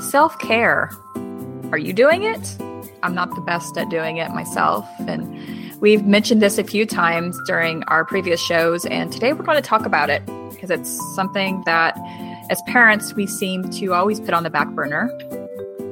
Self care. Are you doing it? I'm not the best at doing it myself. And we've mentioned this a few times during our previous shows. And today we're going to talk about it because it's something that, as parents, we seem to always put on the back burner.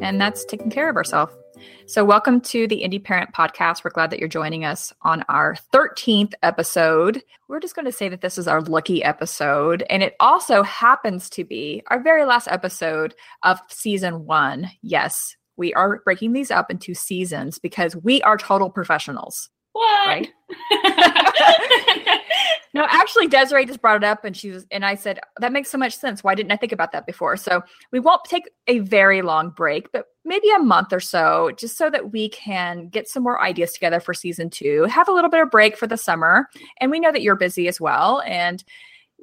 And that's taking care of ourselves. So, welcome to the Indie Parent Podcast. We're glad that you're joining us on our 13th episode. We're just going to say that this is our lucky episode. And it also happens to be our very last episode of season one. Yes, we are breaking these up into seasons because we are total professionals. What? Right? no, actually, Desiree just brought it up, and she was, and I said that makes so much sense. Why didn't I think about that before? So we won't take a very long break, but maybe a month or so, just so that we can get some more ideas together for season two. Have a little bit of break for the summer, and we know that you're busy as well, and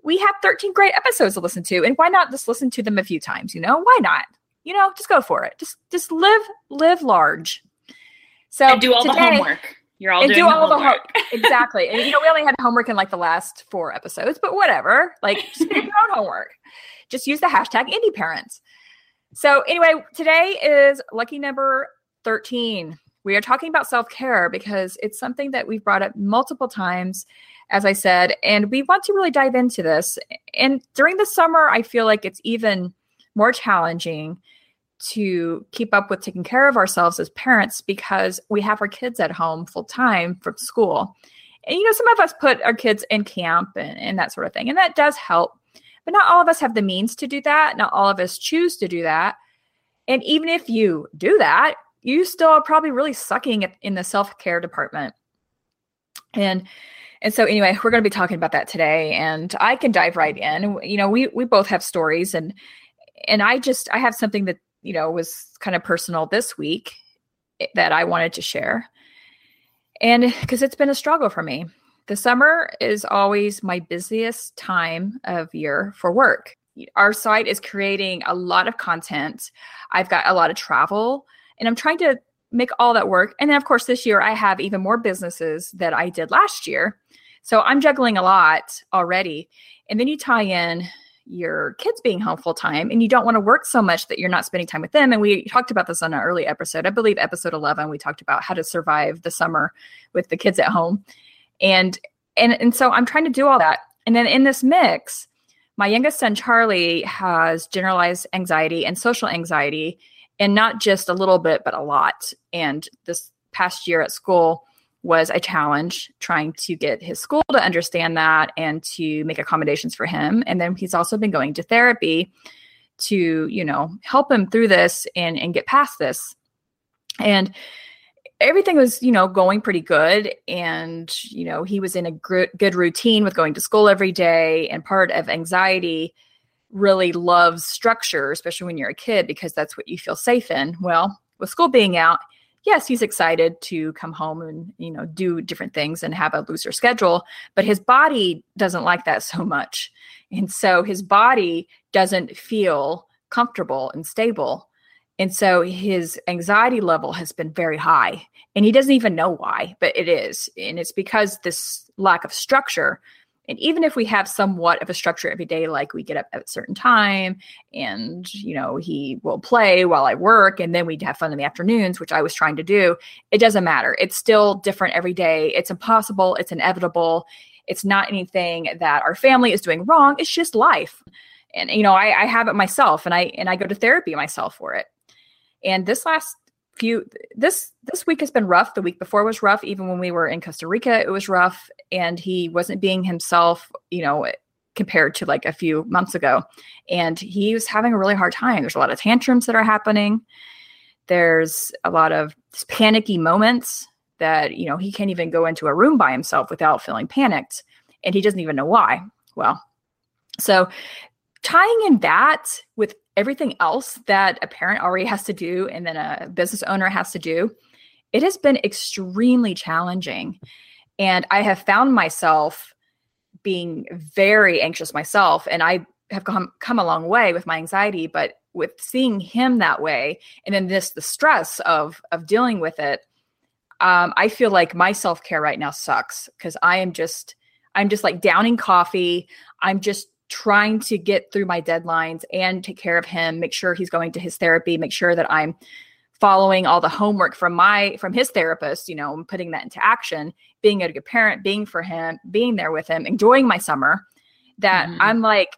we have 13 great episodes to listen to, and why not just listen to them a few times? You know, why not? You know, just go for it. Just just live live large. So and do all today, the homework. You're all and doing do all the homework. the exactly. And you know, we only had homework in like the last four episodes, but whatever. Like, just do your own homework. Just use the hashtag indie parents. So anyway, today is lucky number 13. We are talking about self-care because it's something that we've brought up multiple times, as I said, and we want to really dive into this. And during the summer, I feel like it's even more challenging to keep up with taking care of ourselves as parents because we have our kids at home full time from school. And, you know, some of us put our kids in camp and, and that sort of thing, and that does help. But not all of us have the means to do that. Not all of us choose to do that. And even if you do that, you still are probably really sucking in the self care department. And and so anyway, we're going to be talking about that today, and I can dive right in. You know, we we both have stories, and and I just I have something that you know, was kind of personal this week eh, that I wanted to share. And because it's been a struggle for me. The summer is always my busiest time of year for work. Our site is creating a lot of content. I've got a lot of travel, and I'm trying to make all that work. And then, of course, this year I have even more businesses that I did last year. So I'm juggling a lot already. And then you tie in your kids being home full time and you don't want to work so much that you're not spending time with them. And we talked about this on an early episode. I believe episode 11, we talked about how to survive the summer with the kids at home. And and and so I'm trying to do all that. And then in this mix, my youngest son Charlie has generalized anxiety and social anxiety and not just a little bit but a lot. And this past year at school, was a challenge trying to get his school to understand that and to make accommodations for him. And then he's also been going to therapy to, you know, help him through this and, and get past this. And everything was, you know, going pretty good. And, you know, he was in a gr- good routine with going to school every day. And part of anxiety really loves structure, especially when you're a kid, because that's what you feel safe in. Well, with school being out, yes, he's excited to come home and, you know, do different things and have a looser schedule, but his body doesn't like that so much. And so his body doesn't feel comfortable and stable. And so his anxiety level has been very high. And he doesn't even know why, but it is. And it's because this lack of structure and even if we have somewhat of a structure every day like we get up at a certain time and you know he will play while i work and then we'd have fun in the afternoons which i was trying to do it doesn't matter. It's still different every day. It's impossible. It's inevitable. It's not anything that our family is doing wrong. It's just life. And you know I, I have it myself and i and i go to therapy myself for it. And this last few this this week has been rough. The week before was rough. Even when we were in costa rica it was rough. And he wasn't being himself you know compared to like a few months ago. And he was having a really hard time. There's a lot of tantrums that are happening. There's a lot of panicky moments that you know he can't even go into a room by himself without feeling panicked. And he doesn't even know why. Well so tying in that with everything else that a parent already has to do and then a business owner has to do, it has been extremely challenging. And I have found myself being very anxious myself. And I have come come a long way with my anxiety, but with seeing him that way, and then this the stress of of dealing with it, um, I feel like my self care right now sucks because I am just I'm just like downing coffee. I'm just trying to get through my deadlines and take care of him, make sure he's going to his therapy, make sure that I'm following all the homework from my from his therapist, you know, and putting that into action, being a good parent, being for him, being there with him, enjoying my summer, that mm-hmm. I'm like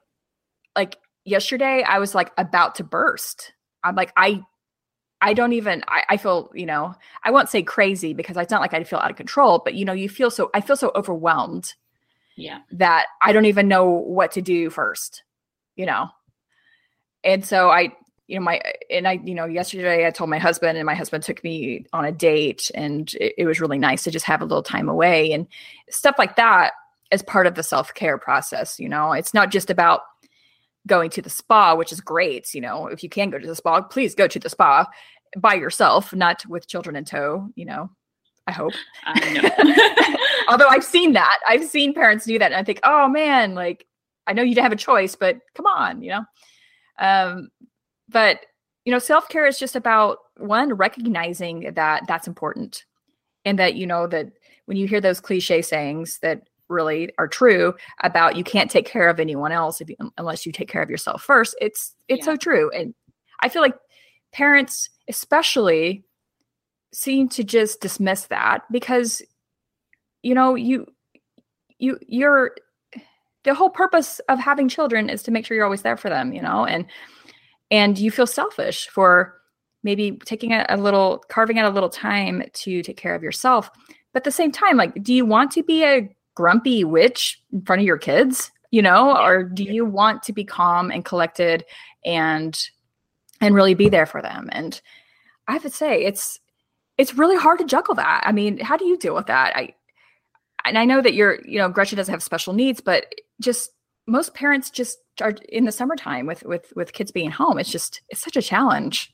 like yesterday I was like about to burst. I'm like I I don't even I, I, feel, you know, I won't say crazy because it's not like I feel out of control, but you know, you feel so I feel so overwhelmed. Yeah. That I don't even know what to do first, you know. And so I, you know, my and I, you know, yesterday I told my husband and my husband took me on a date and it, it was really nice to just have a little time away and stuff like that as part of the self-care process, you know. It's not just about going to the spa, which is great. You know, if you can go to the spa, please go to the spa by yourself, not with children in tow. You know, I hope. Although I've seen that, I've seen parents do that, and I think, oh man, like I know you have a choice, but come on, you know. Um, but you know, self care is just about one recognizing that that's important, and that you know that when you hear those cliche sayings that really are true about you can't take care of anyone else if you, unless you take care of yourself first it's it's yeah. so true and i feel like parents especially seem to just dismiss that because you know you you you're the whole purpose of having children is to make sure you're always there for them you know and and you feel selfish for maybe taking a, a little carving out a little time to take care of yourself. But at the same time like do you want to be a grumpy witch in front of your kids you know yeah. or do you want to be calm and collected and and really be there for them? And i have to say it's it's really hard to juggle that. I mean how do you deal with that? I and i know that you're you know gretchen doesn't have special needs but just most parents just are in the summertime with with with kids being home. It's just it's such a challenge.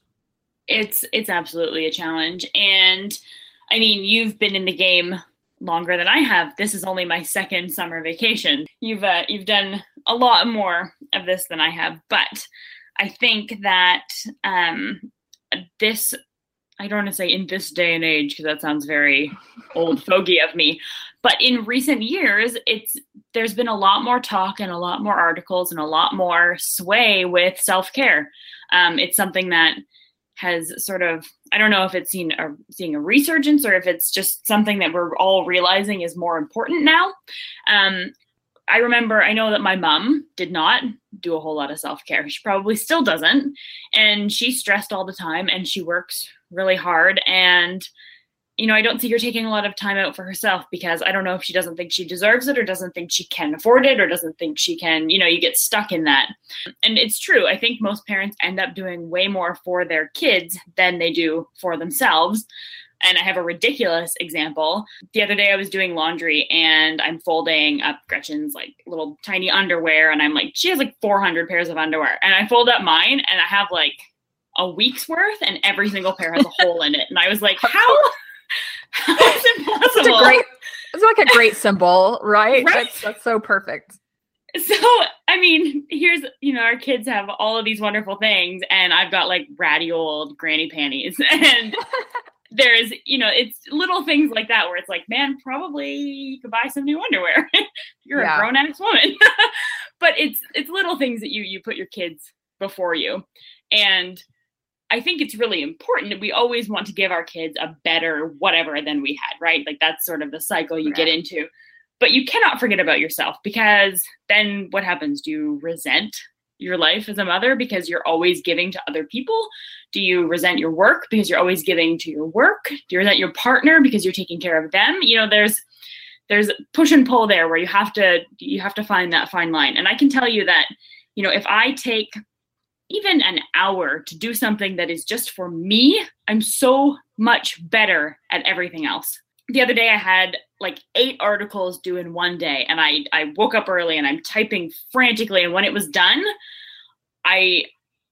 It's it's absolutely a challenge. And i mean you've been in the game longer than I have. This is only my second summer vacation. You've uh, you've done a lot more of this than I have, but I think that um, this I don't want to say in this day and age because that sounds very old fogey of me, but in recent years, it's there's been a lot more talk and a lot more articles and a lot more sway with self care. Um, it's something that has sort of I don't know if it's seen a seeing a resurgence or if it's just something that we're all realizing is more important now. Um, I remember I know that my mom did not do a whole lot of self-care. She probably still doesn't and she's stressed all the time and she works really hard and you know, I don't see her taking a lot of time out for herself because I don't know if she doesn't think she deserves it or doesn't think she can afford it or doesn't think she can, you know, you get stuck in that. And it's true. I think most parents end up doing way more for their kids than they do for themselves. And I have a ridiculous example. The other day I was doing laundry and I'm folding up Gretchen's like little tiny underwear and I'm like, she has like 400 pairs of underwear. And I fold up mine and I have like a week's worth and every single pair has a hole in it. And I was like, how? That's impossible. It's great. It's like a great symbol, right? right? That's that's so perfect. So, I mean, here's, you know, our kids have all of these wonderful things, and I've got like ratty old granny panties. And there's, you know, it's little things like that where it's like, man, probably you could buy some new underwear. You're yeah. a grown ass woman. but it's it's little things that you you put your kids before you. And I think it's really important that we always want to give our kids a better whatever than we had, right? Like that's sort of the cycle you right. get into. But you cannot forget about yourself because then what happens? Do you resent your life as a mother because you're always giving to other people? Do you resent your work because you're always giving to your work? Do you resent your partner because you're taking care of them? You know, there's there's push and pull there where you have to you have to find that fine line. And I can tell you that, you know, if I take even an hour to do something that is just for me, I'm so much better at everything else. The other day I had like eight articles due in one day and I I woke up early and I'm typing frantically and when it was done, I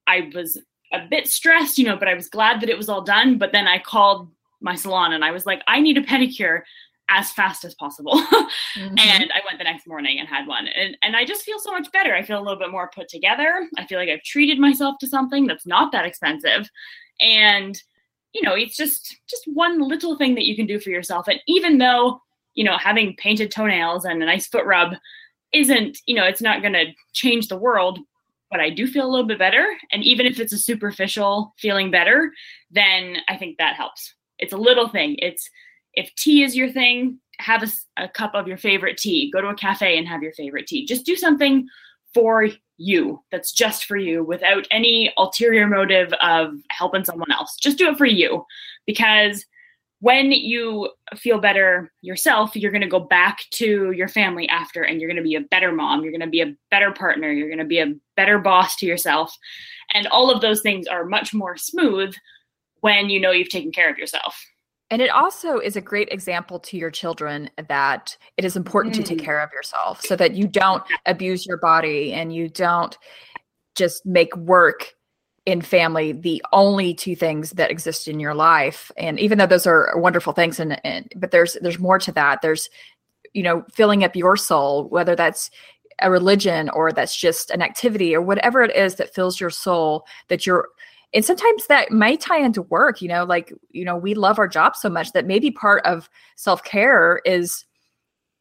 I was a bit stressed, you know, but I was glad that it was all done, but then I called my salon and I was like I need a pedicure as fast as possible. mm-hmm. And I went the next morning and had one. And, and I just feel so much better. I feel a little bit more put together. I feel like I've treated myself to something that's not that expensive. And, you know, it's just just one little thing that you can do for yourself. And even though, you know, having painted toenails and a nice foot rub isn't, you know, it's not going to change the world, but I do feel a little bit better. And even if it's a superficial feeling better, then I think that helps. It's a little thing. It's if tea is your thing, have a, a cup of your favorite tea. Go to a cafe and have your favorite tea. Just do something for you that's just for you without any ulterior motive of helping someone else. Just do it for you because when you feel better yourself, you're going to go back to your family after and you're going to be a better mom. You're going to be a better partner. You're going to be a better boss to yourself. And all of those things are much more smooth when you know you've taken care of yourself. And it also is a great example to your children that it is important mm. to take mm. care of yourself so that you don't abuse your body and you don't just make work in family the only two things that exist in your life and even though those are wonderful things and, and but there's there's more to that there's you know filling up your soul whether that's a religion or that's just an activity or whatever it is that fills your soul that you're and sometimes that might tie into work you know like you know we love our job so much that maybe part of self-care is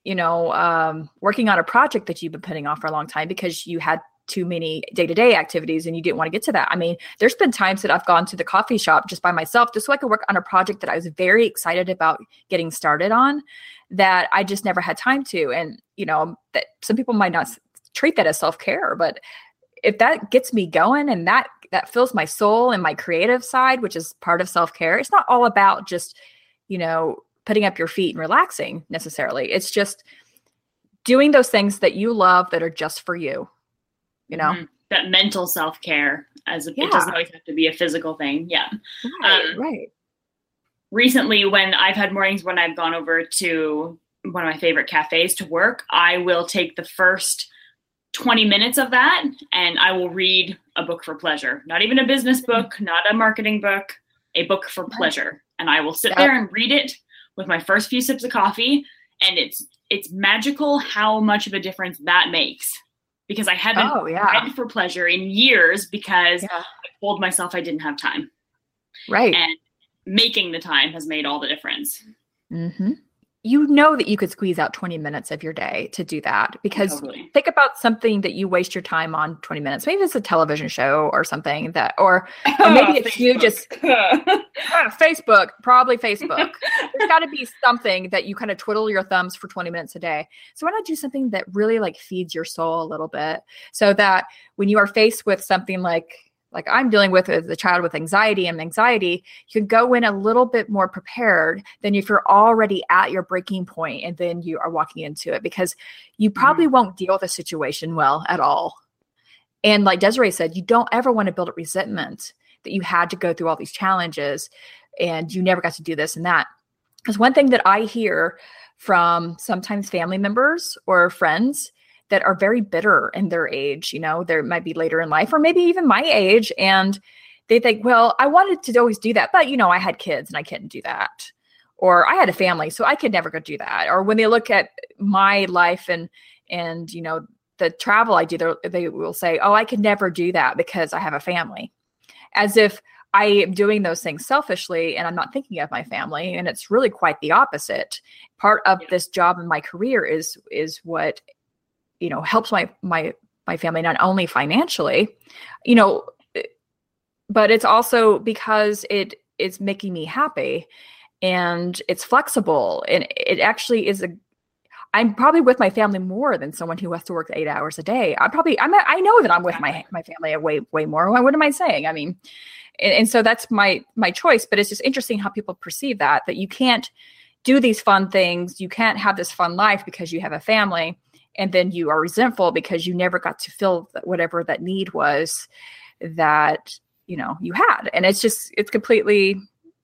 you know um, working on a project that you've been putting off for a long time because you had too many day-to-day activities and you didn't want to get to that. I mean, there's been times that I've gone to the coffee shop just by myself just so I could work on a project that I was very excited about getting started on that I just never had time to. And, you know, that some people might not treat that as self-care, but if that gets me going and that that fills my soul and my creative side, which is part of self-care, it's not all about just, you know, putting up your feet and relaxing necessarily. It's just doing those things that you love that are just for you you know mm-hmm. that mental self-care as a, yeah. it doesn't always have to be a physical thing yeah right, um, right recently when i've had mornings when i've gone over to one of my favorite cafes to work i will take the first 20 minutes of that and i will read a book for pleasure not even a business mm-hmm. book not a marketing book a book for pleasure and i will sit there and read it with my first few sips of coffee and it's it's magical how much of a difference that makes because I haven't oh, yeah. read for pleasure in years because yeah. I told myself I didn't have time. Right. And making the time has made all the difference. Mm-hmm you know that you could squeeze out 20 minutes of your day to do that because totally. think about something that you waste your time on 20 minutes. Maybe it's a television show or something that or, or maybe it's you just facebook probably facebook. There's got to be something that you kind of twiddle your thumbs for 20 minutes a day. So why not do something that really like feeds your soul a little bit so that when you are faced with something like like I'm dealing with as a child with anxiety and anxiety, you can go in a little bit more prepared than if you're already at your breaking point and then you are walking into it because you probably mm-hmm. won't deal with the situation well at all. And like Desiree said, you don't ever want to build up resentment that you had to go through all these challenges and you never got to do this and that. Because one thing that I hear from sometimes family members or friends that are very bitter in their age. You know, there might be later in life or maybe even my age. And they think, well, I wanted to always do that, but you know, I had kids and I couldn't do that. Or I had a family, so I could never go do that. Or when they look at my life and and you know the travel I do, they will say, "Oh, I could never do that because I have a family," as if I am doing those things selfishly and I'm not thinking of my family. And it's really quite the opposite. Part of this job in my career is is what you know helps my my my family not only financially you know but it's also because it is making me happy and it's flexible and it actually is a I'm probably with my family more than someone who has to work eight hours a day. I probably I'm I know that I'm with my my family way way more. What am I saying? I mean, and, and so that's my my choice. But it's just interesting how people perceive that that you can't do these fun things, you can't have this fun life because you have a family, and then you are resentful because you never got to fill whatever that need was that you know you had. And it's just it's completely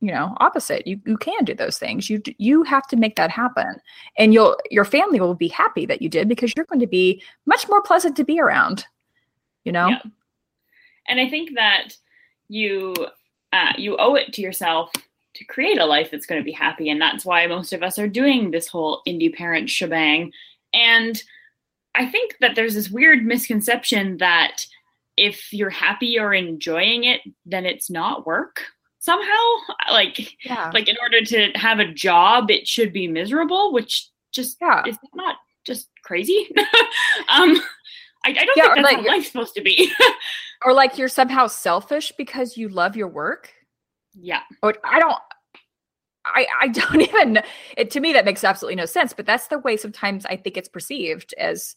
you know opposite. You you can do those things. You you have to make that happen. And you'll your family will be happy that you did because you're going to be much more pleasant to be around you know? Yeah. and i think that you uh, you owe it to yourself to create a life that's going to be happy. And that's why most of us are doing this whole indie parent shebang. And I think that there's this weird misconception that if you're happy or enjoying it, then it's not work somehow. Like, yeah. like in order to have a job, it should be miserable, which just yeah. is not just crazy. um, I, I don't Yeah, think that's like how life's supposed to be. or like you're somehow selfish because you love your work. yeah. Or I don't. I, I don't even it to me that makes absolutely no sense but that's the way sometimes i think it's perceived as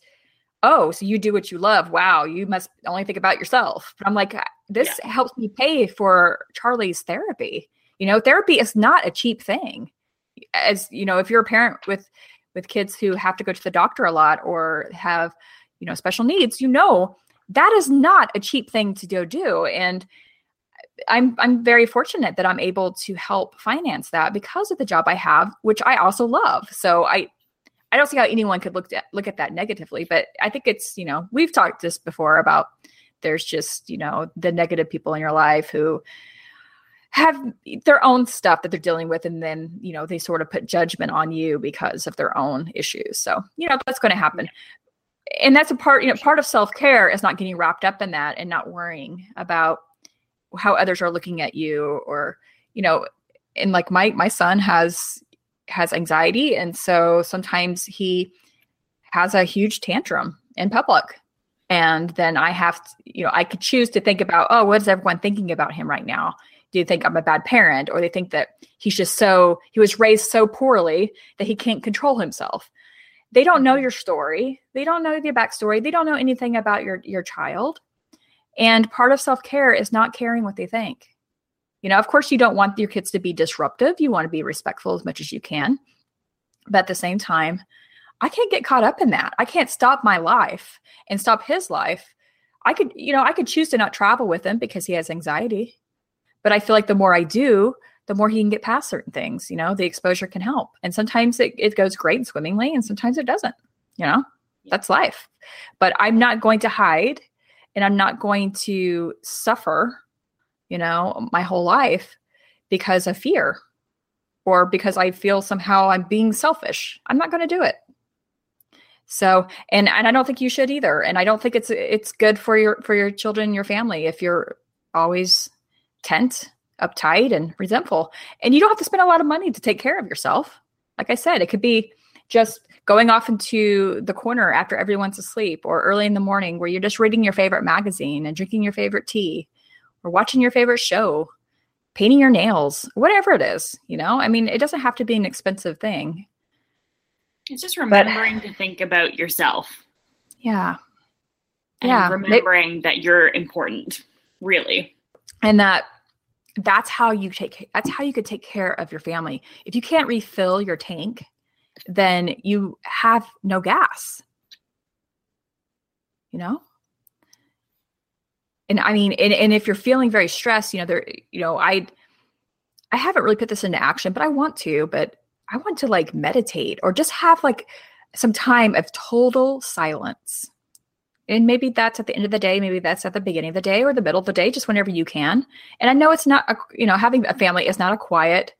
oh so you do what you love. Wow you must only think about yourself. But i'm like "Uh, this helps me pay for charlie's therapy. You know therapy is not a cheap thing. As you know if you're a parent with with kids who have to go to the doctor a lot or have you know special needs you know that is not a cheap thing to go do and I'm I'm very fortunate that I'm able to help finance that because of the job I have, which I also love. So I I don't see how anyone could look at look at that negatively, but I think it's, you know, we've talked this before about there's just, you know, the negative people in your life who have their own stuff that they're dealing with and then, you know, they sort of put judgment on you because of their own issues. So, you know, that's going to happen. And that's a part, you know, part of self-care is not getting wrapped up in that and not worrying about how others are looking at you or you know and like my my son has has anxiety and so sometimes he has a huge tantrum in public. And then i have to, you know i could choose to think about oh what is everyone thinking about him right now? Do you think i'm a bad parent or they think that he's just so he was raised so poorly that he can't control himself? They don't know mm-hmm. your story. They don't know your backstory. They don't know anything about your your child and part of self care is not caring what they think. You know, of course, you don't want your kids to be disruptive. You want to be respectful as much as you can. But at the same time, I can't get caught up in that. I can't stop my life and stop his life. I could, you know, I could choose to not travel with him because he has anxiety. But I feel like the more I do, the more he can get past certain things. You know, the exposure can help. And sometimes it, it goes great and swimmingly, and sometimes it doesn't. You know, that's life. But I'm not going to hide and I'm not going to suffer, you know, my whole life because of fear or because I feel somehow I'm being selfish. I'm not going to do it. So, and and I don't think you should either. And I don't think it's it's good for your for your children, your family if you're always tense, uptight and resentful. And you don't have to spend a lot of money to take care of yourself. Like I said, it could be just going off into the corner after everyone's asleep or early in the morning where you're just reading your favorite magazine and drinking your favorite tea or watching your favorite show, painting your nails, whatever it is, you know? I mean, it doesn't have to be an expensive thing. It's just remembering to think about yourself Yeah. and Yeah. remembering that you're important, really. And that that's how you take that's how you could take care of your family. If you can't refill your tank, then you have no gas. You know? And I mean, and, and if you're feeling very stressed, you know, there, you know, I I haven't really put this into action, but I want to, but I want to like meditate or just have like some time of total silence. And maybe that's at the end of the day, maybe that's at the beginning of the day or the middle of the day, just whenever you can. And I know it's not, a, you know, having a family is not a quiet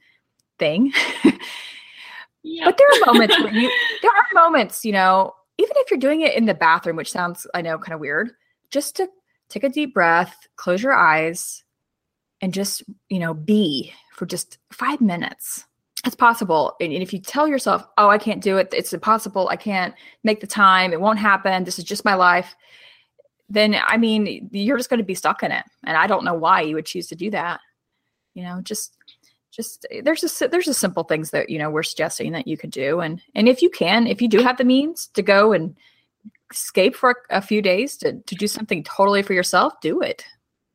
thing. But there are moments where you there are moments, you know, even if you're doing it in the bathroom, which sounds I know kind of weird, just to take a deep breath, close your eyes, and just, you know, be for just five minutes. It's possible. And and if you tell yourself, oh, I can't do it, it's impossible, I can't make the time, it won't happen, this is just my life, then I mean, you're just going to be stuck in it. And I don't know why you would choose to do that. You know, just just there's a there's a simple things that you know we're suggesting that you could do and and if you can if you do have the means to go and escape for a, a few days to, to do something totally for yourself do it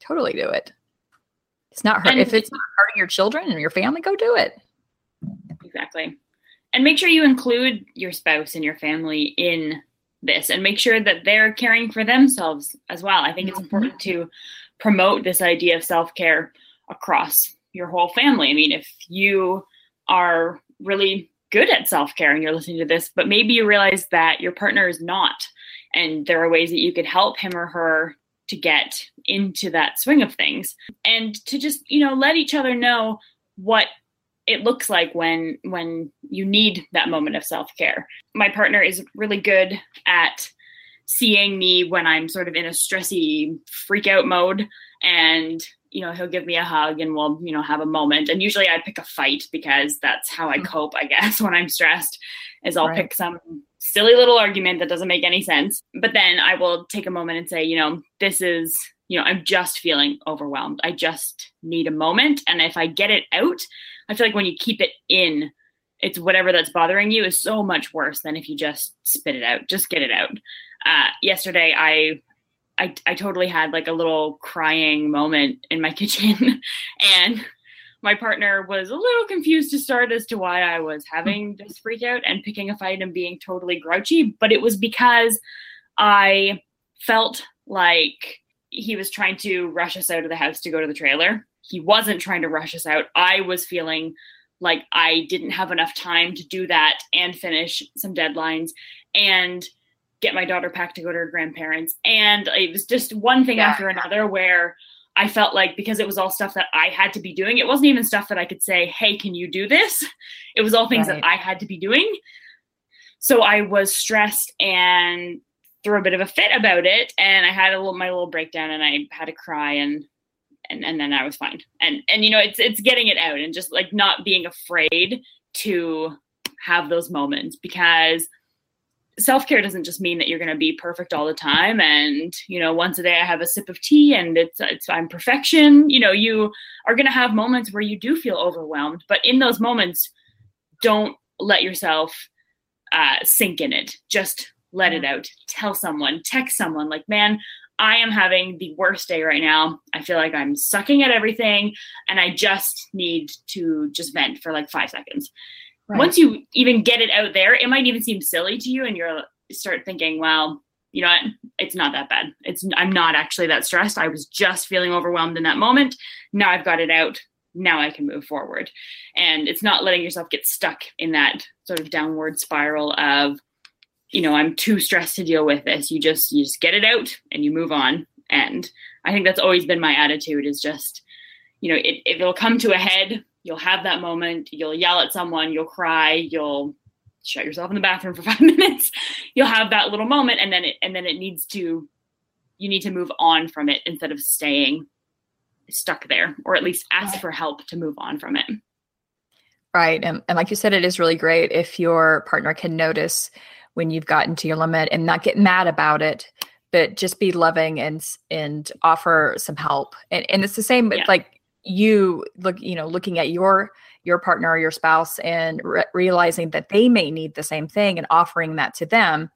totally do it it's not hurt And- if it's not hurting your children and your family go do it Exactly. And make sure you include your spouse and your family in this and make sure that they're caring for themselves as well. I think it's Mhm. important to promote this idea of self care across your whole family. I mean, if you are really good at self care and you're listening to this, but maybe you realize that your partner is not, and there are ways that you could help him or her to get into that swing of things and to just, you know, let each other know what it looks like when when you need that moment of self-care. My partner is really good at seeing me when I'm sort of in a stressy freak out mode and you know, he'll give me a hug and we'll, you know, have a moment. And usually I pick a fight because that's how I mm. cope, I guess, when I'm stressed, is I'll right. pick some silly little argument that doesn't make any sense. But then I will take a moment and say, you know, this is, you know, I'm just feeling overwhelmed. I just need a moment. And if I get it out, I feel like when you keep it in, it's whatever that's bothering you is so much worse than if you just spit it out. Just get it out. Uh, yesterday, I I, I totally had like a little crying moment in my kitchen and my partner was a little confused to start as to why I was having mm-hmm. this freak out and picking a fight and being totally grouchy, but it was because I felt like he was trying to rush us out of the house to go to the trailer. He wasn't trying to rush us out. I was feeling like I didn't have enough time to do that and finish some deadlines. And get my daughter packed to go to her grandparents. And it was just one thing yeah. after another where I felt like because it was all stuff that I had to be doing, it wasn't even stuff that I could say, hey, can you do this? It was all things right. that I had to be doing. So I was stressed and threw a bit of a fit about it. And I had a little my little breakdown and I had to cry and and, and then I was fine. And and you know, it's it's getting it out and just like not being afraid to have those moments because self care doesn't just mean that you're going to be perfect all the time. And, you know, once a day I have a sip of tea and it's, it's I'm perfection. You know, you are going to have moments where you do feel overwhelmed. But in those moments, don't let yourself uh, sink in it. Just let yeah. it out. Tell someone, text someone, like, man, I am having the worst day right now. I feel like I'm sucking at everything and I just need to just vent for like five seconds. Right. Once you even get it out there, it might even seem silly to you, and you're start thinking, well, you know what? It's not that bad. It's I'm not actually that stressed. I was just feeling overwhelmed in that moment. Now I've got it out. Now I can move forward. And it's not letting yourself get stuck in that sort of downward spiral of, you know, I'm too stressed to deal with this. You just you just get it out and you move on. And I think that's always been my attitude is just, you know, it, it'll come to a head you'll have that moment. You'll yell at someone. You'll cry. You'll shut yourself in the bathroom for five minutes. You'll have that little moment and then it and then it needs to you need to move on from it instead of staying stuck there or at least ask for help to move on from it. Right and, and like you said it is really great if your partner can notice when you've gotten to your limit and not get mad about it but just be loving and and offer some help. And, and it's the same yeah. like you look you know looking at your your partner or your spouse and re- realizing that they may need the same thing and offering that to them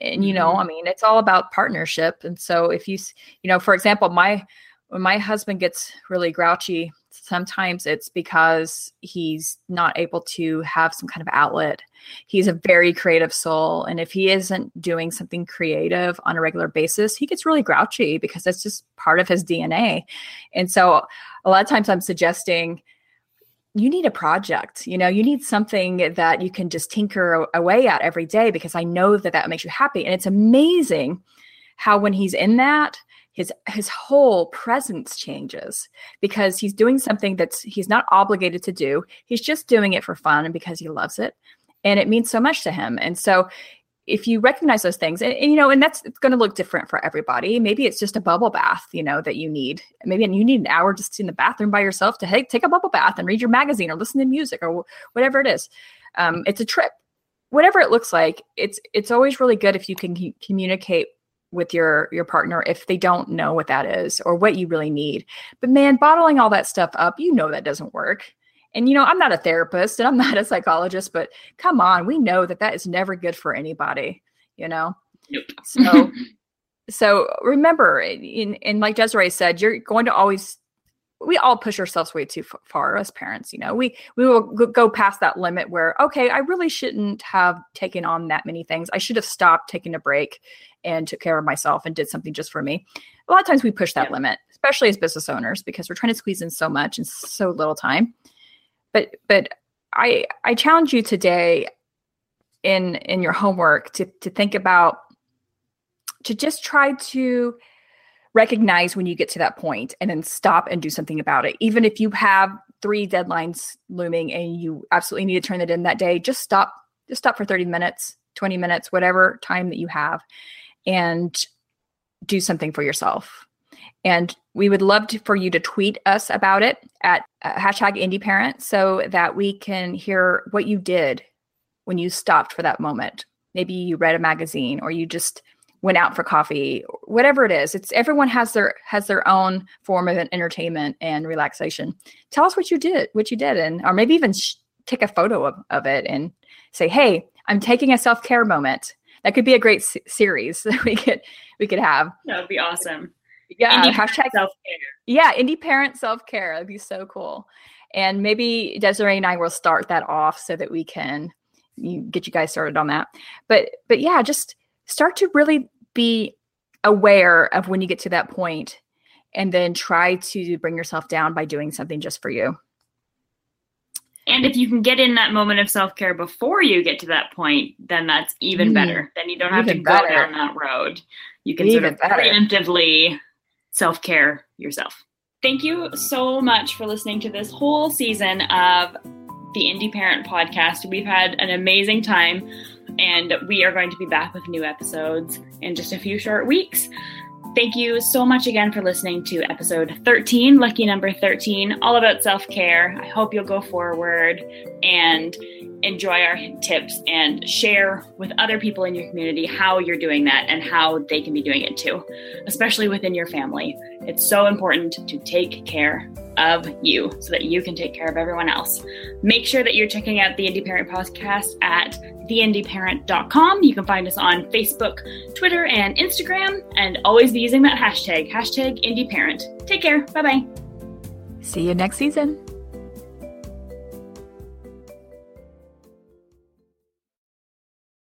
and you know mm-hmm. i mean it's all about partnership and so if you you know for example my when my husband gets really grouchy sometimes it's because he's not able to have some kind of outlet. He's a very creative soul and if he isn't doing something creative on a regular basis he gets really grouchy because that's just part of his dna and so a lot of times i'm suggesting you need a project you know you need something that you can just tinker away at every day because i know that that makes you happy. And it's amazing how when he's in that his his whole presence changes because he's doing something that's he's not obligated to do. He's just doing it for fun and because he loves it. And it means so much to him. And so if you recognize those things and, and you know and that's going to look different for everybody. Maybe it's just a bubble bath you know that you need. Maybe and you need an hour just in the bathroom by yourself to hey, take a bubble bath and read your magazine or listen to music or whatever it is. Um, it's a trip. Whatever it looks like it's it's always really good if you can communicate with your your partner if they don't know what that is or what you really need. But man, bottling all that stuff up, you know that doesn't work. And you know, I'm not a therapist and I'm not a psychologist, but come on, we know that that is never good for anybody, you know. Nope. So so remember eh, in, in like Desiree said, you're going to always we all push ourselves way too far as parents you know? We we will go past that limit where okay i really shouldn't have taken on that many things. I should have stopped taking a break and took care of myself and did something just for me. A lot of times we push that yeah. limit especially as business owners because we're trying to squeeze in so much in so little time. But but i i challenge you today in in your homework to to think about to just try to recognize when you get to that point and then stop and do something about it. Even if you have three deadlines looming and you absolutely need to turn it in that day, just stop, just stop for 30 minutes, 20 minutes, whatever time that you have, and do something for yourself. And we would love to, for you to tweet us about it at uh, hashtag indie parent so that we can hear what you did when you stopped for that moment. Maybe you read a magazine or you just went out for coffee, whatever it is. It's everyone has their has their own form of entertainment and relaxation. Tell us what you did, what you did, and or maybe even sh- take a photo of, of it and say, "Hey, I'm taking a self care moment." That could be a great s- series that we could we could have. That would be awesome. Yeah, Indie hashtag self care. yeah, indie parent self care. That'd be so cool. And maybe Desiree and I will start that off so that we can you get you guys started on that. But but yeah, just start to really be aware of when you get to that point and then try to bring yourself down by doing something just for you. And if you can get in that moment of self care before you get to that point, then that's even Mm. better. Then you don't have to go better. down that road. You can Even sort of better. preemptively self care yourself. Thank you so much for listening to this whole season of the Indie Parent Podcast. We've had an amazing time, and we are going to be back with new episodes in just a few short weeks. Thank you so much again for listening to episode 13, lucky number 13, all about self care. I hope you'll go forward and enjoy our tips and share with other people in your community how you're doing that and how they can be doing it too, especially within your family. It's so important to take care of you so that you can take care of everyone else. Make sure that you're checking out the Indie Parent Podcast at theindieparent.com. You can find us on Facebook, Twitter, and Instagram, and always be using that hashtag, hashtag IndieParent. Take care. Bye bye. See you next season.